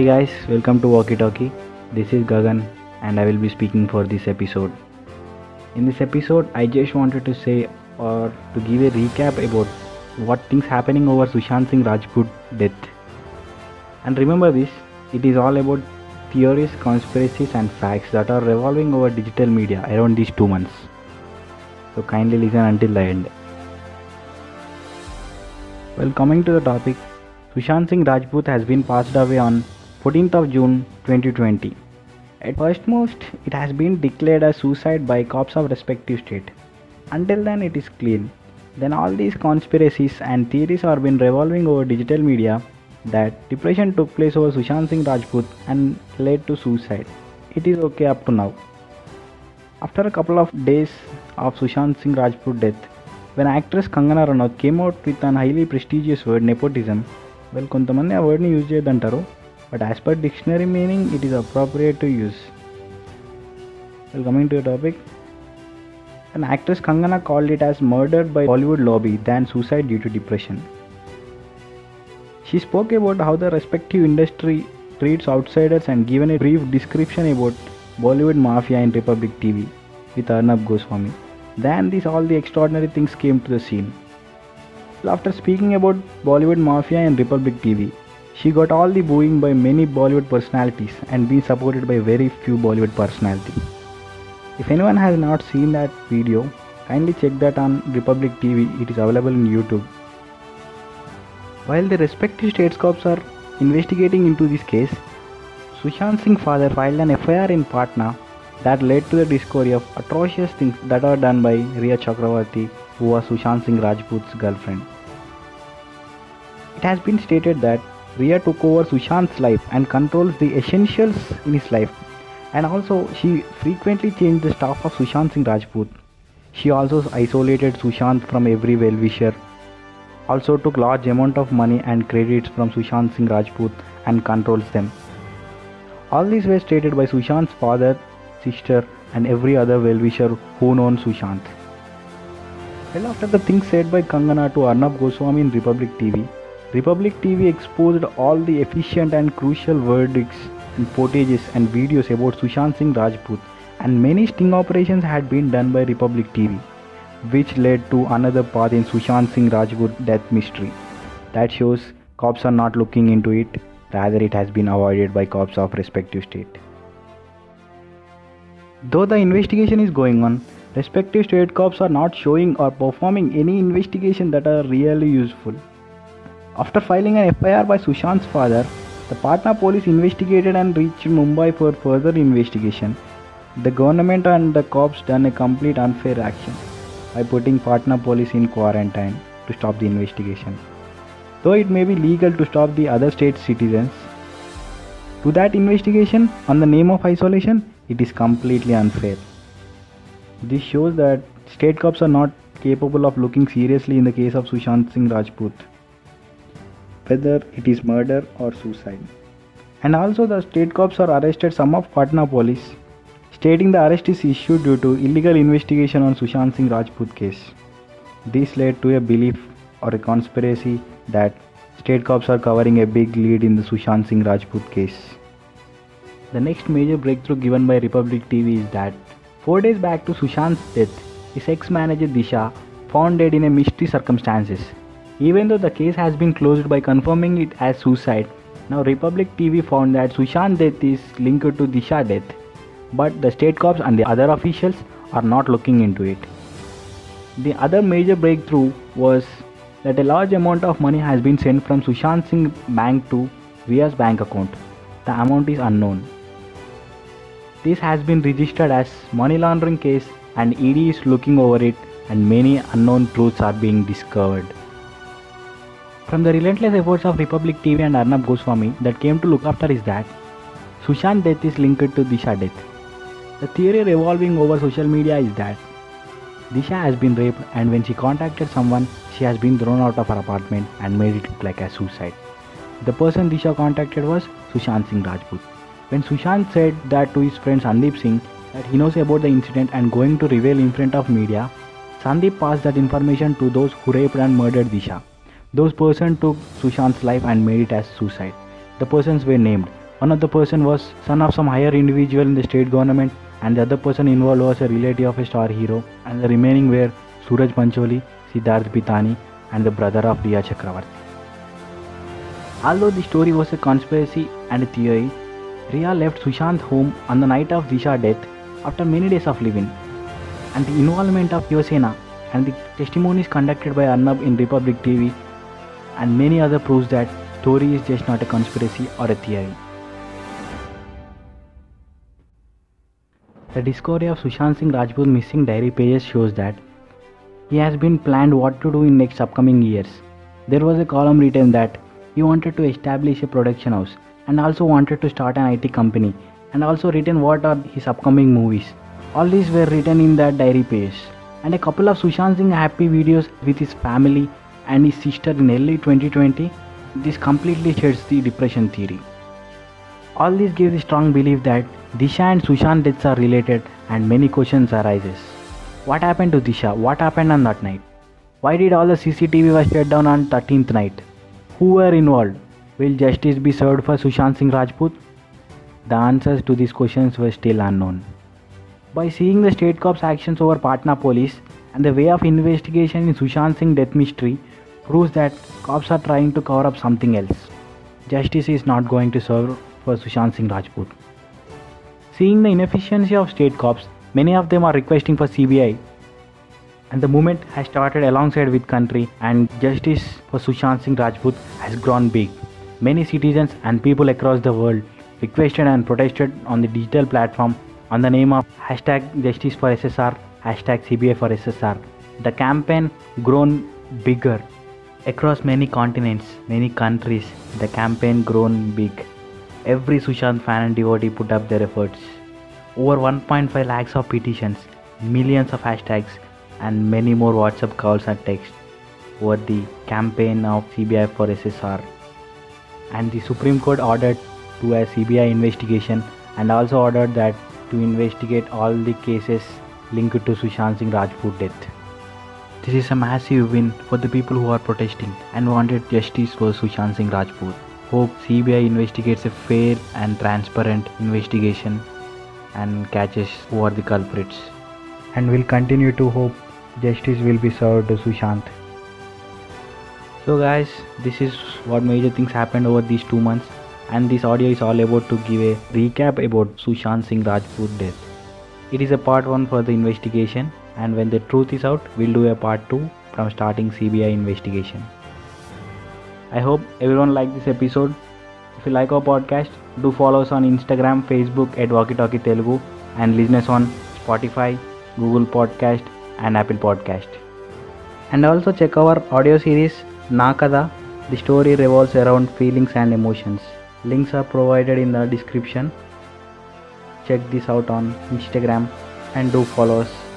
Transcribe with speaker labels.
Speaker 1: Hey guys, welcome to Walkie Talkie. This is Gagan and I will be speaking for this episode. In this episode, I just wanted to say or to give a recap about what things happening over Sushant Singh Rajput death. And remember this, it is all about theories, conspiracies and facts that are revolving over digital media around these two months. So kindly listen until the end. Well, coming to the topic, Sushant Singh Rajput has been passed away on 14th of June 2020. At first most, it has been declared as suicide by cops of respective state. Until then, it is clean. Then all these conspiracies and theories are been revolving over digital media that depression took place over Sushant Singh Rajput and led to suicide. It is okay up to now. After a couple of days of Sushant Singh Rajput death, when actress Kangana Ranaut came out with an highly prestigious word nepotism, well కొంతమంది ఆ వర్డ్ని use చేయొద్దంటారు but as per dictionary meaning it is appropriate to use. Well, coming to the topic, an actress Kangana called it as murder by Hollywood lobby than suicide due to depression. She spoke about how the respective industry treats outsiders and given a brief description about Bollywood Mafia in Republic TV with Arnab Goswami. Then these all the extraordinary things came to the scene. After speaking about Bollywood Mafia and Republic TV, she got all the booing by many Bollywood personalities and been supported by very few Bollywood personalities. If anyone has not seen that video, kindly check that on Republic TV. It is available in YouTube. While the respective state cops are investigating into this case, Sushant Singh's father filed an FIR in Patna that led to the discovery of atrocious things that are done by Riya Chakravarti, who was Sushant Singh Rajput's girlfriend. It has been stated that Riya took over Sushant's life and controls the essentials in his life and also she frequently changed the staff of Sushant Singh Rajput. She also isolated Sushant from every well-wisher, also took large amount of money and credits from Sushant Singh Rajput and controls them. All these were stated by Sushant's father, sister and every other well-wisher who known Sushant. Well, after the things said by Kangana to Arnab Goswami in Republic TV, Republic TV exposed all the efficient and crucial verdicts and footages and videos about Sushant Singh Rajput and many sting operations had been done by Republic TV which led to another path in Sushant Singh Rajput death mystery. That shows cops are not looking into it, rather it has been avoided by cops of respective state. Though the investigation is going on, respective state cops are not showing or performing any investigation that are really useful. After filing an FIR by Sushant's father, the Patna police investigated and reached Mumbai for further investigation. The government and the cops done a complete unfair action by putting Patna police in quarantine to stop the investigation. Though it may be legal to stop the other state citizens, to that investigation on the name of isolation, it is completely unfair. This shows that state cops are not capable of looking seriously in the case of Sushant Singh Rajput, whether it is murder or suicide. And also, the state cops are arrested some of Patna police, stating the arrest is issued due to illegal investigation on Sushant Singh Rajput case. This led to a belief or a conspiracy that state cops are covering a big lead in the Sushant Singh Rajput case. The next major breakthrough given by Republic TV is that four days back to Sushant's death, his ex-manager Disha found dead in a mystery circumstances. Even though the case has been closed by confirming it as suicide, now Republic TV found that Sushant's death is linked to Disha death, but the state cops and the other officials are not looking into it. The other major breakthrough was that a large amount of money has been sent from Sushant Singh bank to Riya's bank account. The amount is unknown. This has been registered as money laundering case and ED is looking over it and many unknown truths are being discovered. From the relentless efforts of Republic TV and Arnab Goswami that came to look after is that Sushant death is linked to Disha death. The theory revolving over social media is that Disha has been raped and when she contacted someone, she has been thrown out of her apartment and made it look like a suicide. The person Disha contacted was Sushant Singh Rajput. When Sushant said that to his friend Sandeep Singh that he knows about the incident and going to reveal in front of media, Sandeep passed that information to those who raped and murdered Disha. Those persons took Sushant's life and made it as suicide. The persons were named One of the person was son of some higher individual in the state government and the other person involved was a relative of a star hero and the remaining were Suraj Pancholi, Siddharth Pitani and the brother of Riya Chakravarti. Although the story was a conspiracy and a theory, Riya left Sushant home on the night of Disha death after many days of living and the involvement of Yuva Sena and the testimonies conducted by Arnab in Republic TV and many other proofs that story is just not a conspiracy or a theory. The discovery of Sushant Singh Rajput missing diary pages shows that he has been planned what to do in next upcoming years. There was a column written that he wanted to establish a production house and also wanted to start an IT company and also written what are his upcoming movies. All these were written in that diary page and a couple of Sushant Singh happy videos with his family and his sister in early 2020. This completely sheds the depression theory. All this gives a strong belief that Disha and Sushant deaths are related and many questions arises. What happened to Disha? What happened on that night? Why did all the CCTV was shut down on 13th night? Who were involved? Will justice be served for Sushant Singh Rajput? The answers to these questions were still unknown. By seeing the state cops' actions over Patna police and the way of investigation in Sushant Singh death mystery proves that cops are trying to cover up something else. Justice is not going to serve for Sushant Singh Rajput. Seeing the inefficiency of state cops, many of them are requesting for CBI and the movement has started alongside with country and justice for Sushant Singh Rajput has grown big. Many citizens and people across the world requested and protested on the digital platform on the name of hashtag justice for SSR, hashtag CBI for SSR. The campaign grown bigger across many continents, many countries. The campaign grown big. Every Sushant fan and devotee put up their efforts. Over 1.5 lakhs of petitions, millions of hashtags, and many more WhatsApp calls and texts over the campaign of CBI for SSR. And the Supreme Court ordered to a CBI investigation and also ordered that to investigate all the cases linked to Sushant Singh Rajput death. This is a massive win for the people who are protesting and wanted justice for Sushant Singh Rajput. Hope CBI investigates a fair and transparent investigation and catches who are the culprits. And will continue to hope justice will be served to Sushant. So guys, this is what major things happened over these two months and this audio is all about to give a recap about Sushant Singh Rajput death. It is a part 1 for the investigation and when the truth is out, we'll do a part 2 from starting CBI investigation. I hope everyone liked this episode. If you like our podcast, do follow us on Instagram, Facebook at Walkie Talkie Telugu and listen us on Spotify, Google Podcast and Apple Podcast. And also check our audio series Nakada. The story revolves around feelings and emotions. Links are provided in the description. Check this out on Instagram and do follow us.